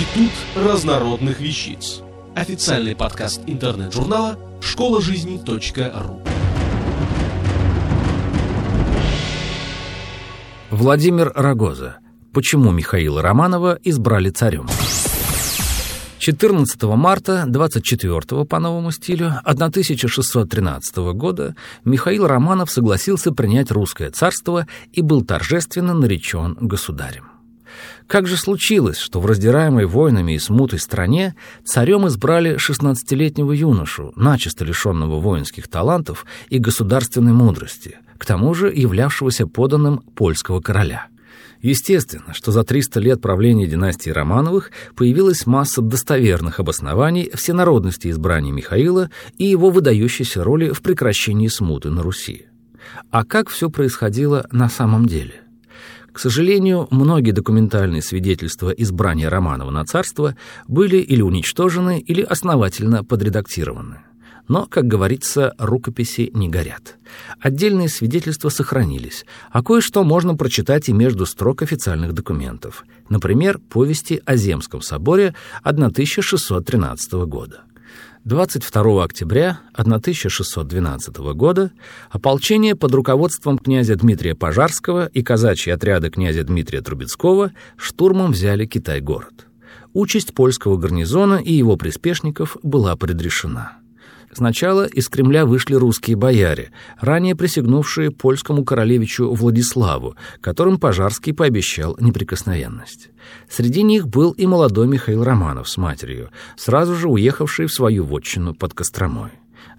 Институт разнородных вещиц. Официальный подкаст интернет-журнала школа жизни .ру. Владимир Рогоза. Почему Михаила Романова избрали царем? 14 марта 24 по новому стилю 1613 года Михаил Романов согласился принять русское царство и был торжественно наречен государем. Как же случилось, что в раздираемой войнами и смутой стране царем избрали 16-летнего юношу, начисто лишенного воинских талантов и государственной мудрости, к тому же являвшегося поданным польского короля? Естественно, что за 300 лет правления династии Романовых появилась масса достоверных обоснований всенародности избрания Михаила и его выдающейся роли в прекращении смуты на Руси. А как все происходило на самом деле – к сожалению, многие документальные свидетельства избрания Романова на царство были или уничтожены, или основательно подредактированы. Но, как говорится, рукописи не горят. Отдельные свидетельства сохранились, а кое-что можно прочитать и между строк официальных документов. Например, повести о Земском соборе 1613 года. 22 октября 1612 года ополчение под руководством князя Дмитрия Пожарского и казачьи отряды князя Дмитрия Трубецкого штурмом взяли Китай-город. Участь польского гарнизона и его приспешников была предрешена. Сначала из Кремля вышли русские бояре, ранее присягнувшие польскому королевичу Владиславу, которым Пожарский пообещал неприкосновенность. Среди них был и молодой Михаил Романов с матерью, сразу же уехавший в свою вотчину под Костромой.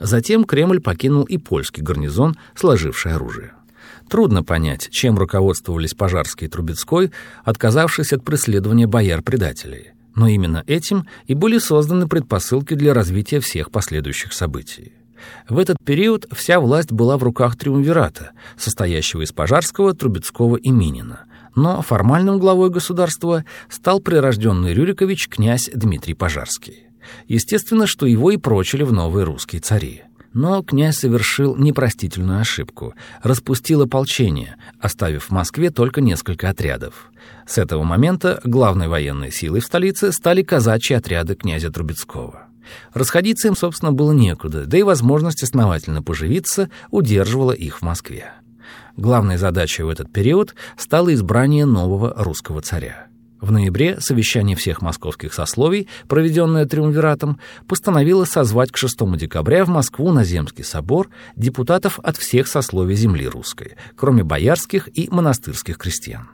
Затем Кремль покинул и польский гарнизон, сложивший оружие. Трудно понять, чем руководствовались Пожарский и Трубецкой, отказавшись от преследования бояр-предателей. Но именно этим и были созданы предпосылки для развития всех последующих событий. В этот период вся власть была в руках триумвирата, состоящего из Пожарского, Трубецкого и Минина. Но формальным главой государства стал прирожденный Рюрикович князь Дмитрий Пожарский. Естественно, что его и прочили в новые русские цари. Но князь совершил непростительную ошибку, распустил ополчение, оставив в Москве только несколько отрядов. С этого момента главной военной силой в столице стали казачьи отряды князя Трубецкого. Расходиться им, собственно, было некуда, да и возможность основательно поживиться удерживала их в Москве. Главной задачей в этот период стало избрание нового русского царя. В ноябре совещание всех московских сословий, проведенное Триумвиратом, постановило созвать к 6 декабря в Москву на Земский собор депутатов от всех сословий земли русской, кроме боярских и монастырских крестьян.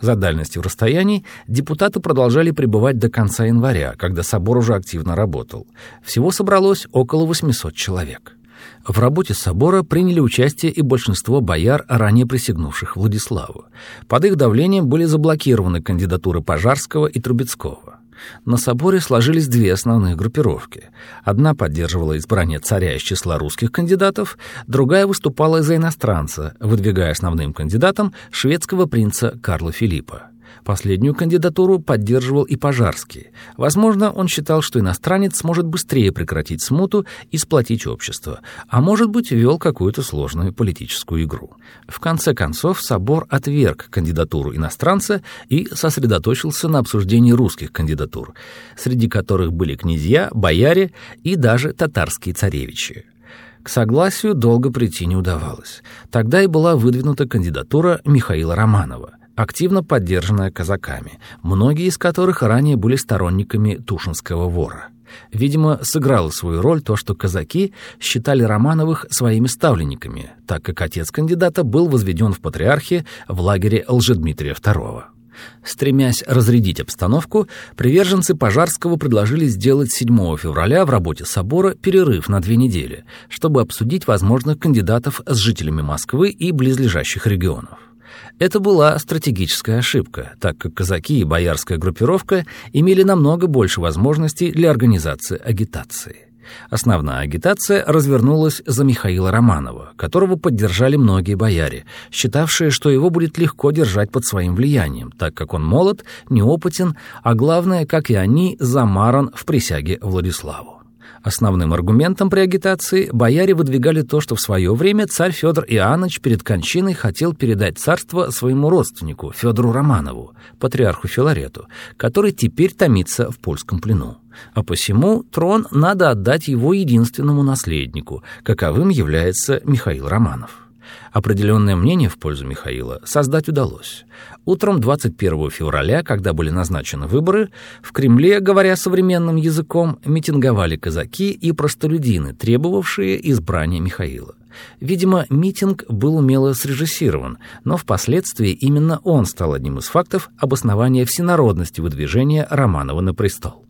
За дальностью расстояний депутаты продолжали пребывать до конца января, когда собор уже активно работал. Всего собралось около 800 человек. В работе собора приняли участие и большинство бояр, ранее присягнувших Владиславу. Под их давлением были заблокированы кандидатуры Пожарского и Трубецкого. На соборе сложились две основные группировки. Одна поддерживала избрание царя из числа русских кандидатов, другая выступала за иностранца, выдвигая основным кандидатом шведского принца Карла Филиппа. Последнюю кандидатуру поддерживал и Пожарский. Возможно, он считал, что иностранец сможет быстрее прекратить смуту и сплотить общество, а может быть, вел какую-то сложную политическую игру. В конце концов, собор отверг кандидатуру иностранца и сосредоточился на обсуждении русских кандидатур, среди которых были князья, бояре и даже татарские царевичи. К согласию долго прийти не удавалось. Тогда и была выдвинута кандидатура Михаила Романова активно поддержанная казаками, многие из которых ранее были сторонниками Тушинского вора. Видимо, сыграло свою роль то, что казаки считали Романовых своими ставленниками, так как отец кандидата был возведен в патриархе в лагере Лжедмитрия II. Стремясь разрядить обстановку, приверженцы Пожарского предложили сделать 7 февраля в работе собора перерыв на две недели, чтобы обсудить возможных кандидатов с жителями Москвы и близлежащих регионов. Это была стратегическая ошибка, так как казаки и боярская группировка имели намного больше возможностей для организации агитации. Основная агитация развернулась за Михаила Романова, которого поддержали многие бояре, считавшие, что его будет легко держать под своим влиянием, так как он молод, неопытен, а главное, как и они, замаран в присяге Владиславу. Основным аргументом при агитации бояре выдвигали то, что в свое время царь Федор Иоаннович перед кончиной хотел передать царство своему родственнику Федору Романову, патриарху Филарету, который теперь томится в польском плену. А посему трон надо отдать его единственному наследнику, каковым является Михаил Романов. Определенное мнение в пользу Михаила создать удалось. Утром 21 февраля, когда были назначены выборы, в Кремле, говоря современным языком, митинговали казаки и простолюдины, требовавшие избрания Михаила. Видимо, митинг был умело срежиссирован, но впоследствии именно он стал одним из фактов обоснования всенародности выдвижения Романова на престол.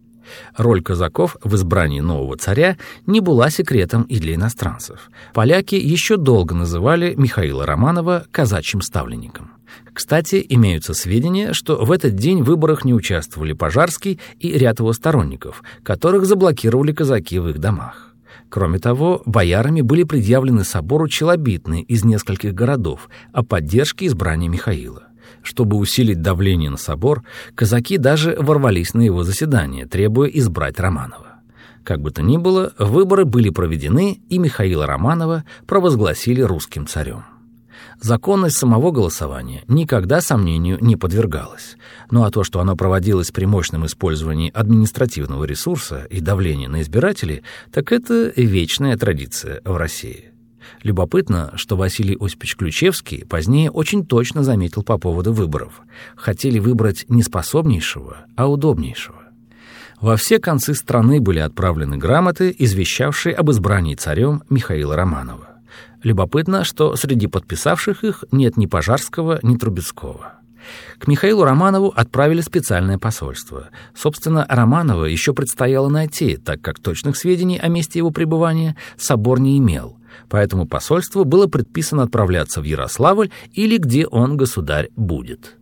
Роль казаков в избрании нового царя не была секретом и для иностранцев. Поляки еще долго называли Михаила Романова казачьим ставленником. Кстати, имеются сведения, что в этот день в выборах не участвовали Пожарский и ряд его сторонников, которых заблокировали казаки в их домах. Кроме того, боярами были предъявлены собору челобитные из нескольких городов о поддержке избрания Михаила. Чтобы усилить давление на собор, казаки даже ворвались на его заседание, требуя избрать Романова. Как бы то ни было, выборы были проведены, и Михаила Романова провозгласили русским царем. Законность самого голосования никогда сомнению не подвергалась. Ну а то, что оно проводилось при мощном использовании административного ресурса и давления на избирателей, так это вечная традиция в России. Любопытно, что Василий Осипович Ключевский позднее очень точно заметил по поводу выборов. Хотели выбрать не способнейшего, а удобнейшего. Во все концы страны были отправлены грамоты, извещавшие об избрании царем Михаила Романова. Любопытно, что среди подписавших их нет ни Пожарского, ни Трубецкого. К Михаилу Романову отправили специальное посольство. Собственно, Романова еще предстояло найти, так как точных сведений о месте его пребывания собор не имел поэтому посольству было предписано отправляться в Ярославль или где он, государь, будет.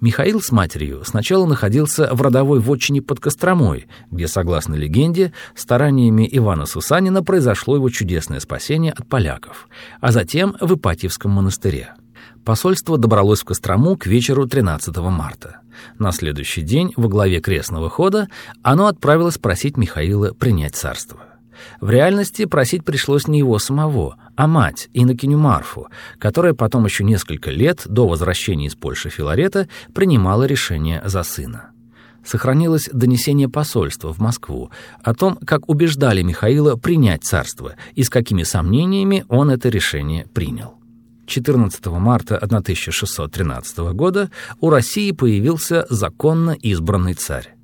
Михаил с матерью сначала находился в родовой вотчине под Костромой, где, согласно легенде, стараниями Ивана Сусанина произошло его чудесное спасение от поляков, а затем в Ипатьевском монастыре. Посольство добралось в Кострому к вечеру 13 марта. На следующий день во главе крестного хода оно отправилось просить Михаила принять царство. В реальности просить пришлось не его самого, а мать, Иннокеню Марфу, которая потом еще несколько лет до возвращения из Польши Филарета принимала решение за сына. Сохранилось донесение посольства в Москву о том, как убеждали Михаила принять царство и с какими сомнениями он это решение принял. 14 марта 1613 года у России появился законно избранный царь.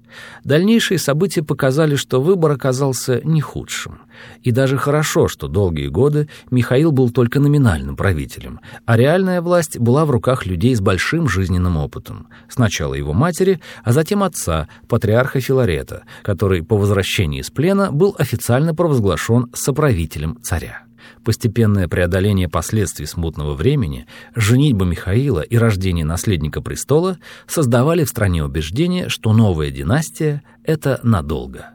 Дальнейшие события показали, что выбор оказался не худшим. И даже хорошо, что долгие годы Михаил был только номинальным правителем, а реальная власть была в руках людей с большим жизненным опытом. Сначала его матери, а затем отца, патриарха Филарета, который по возвращении из плена был официально провозглашен соправителем царя постепенное преодоление последствий смутного времени, женитьба Михаила и рождение наследника престола создавали в стране убеждение, что новая династия — это надолго.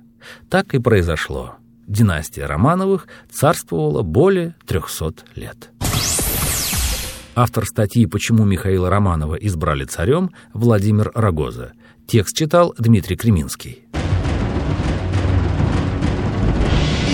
Так и произошло. Династия Романовых царствовала более 300 лет. Автор статьи «Почему Михаила Романова избрали царем» Владимир Рогоза. Текст читал Дмитрий Креминский.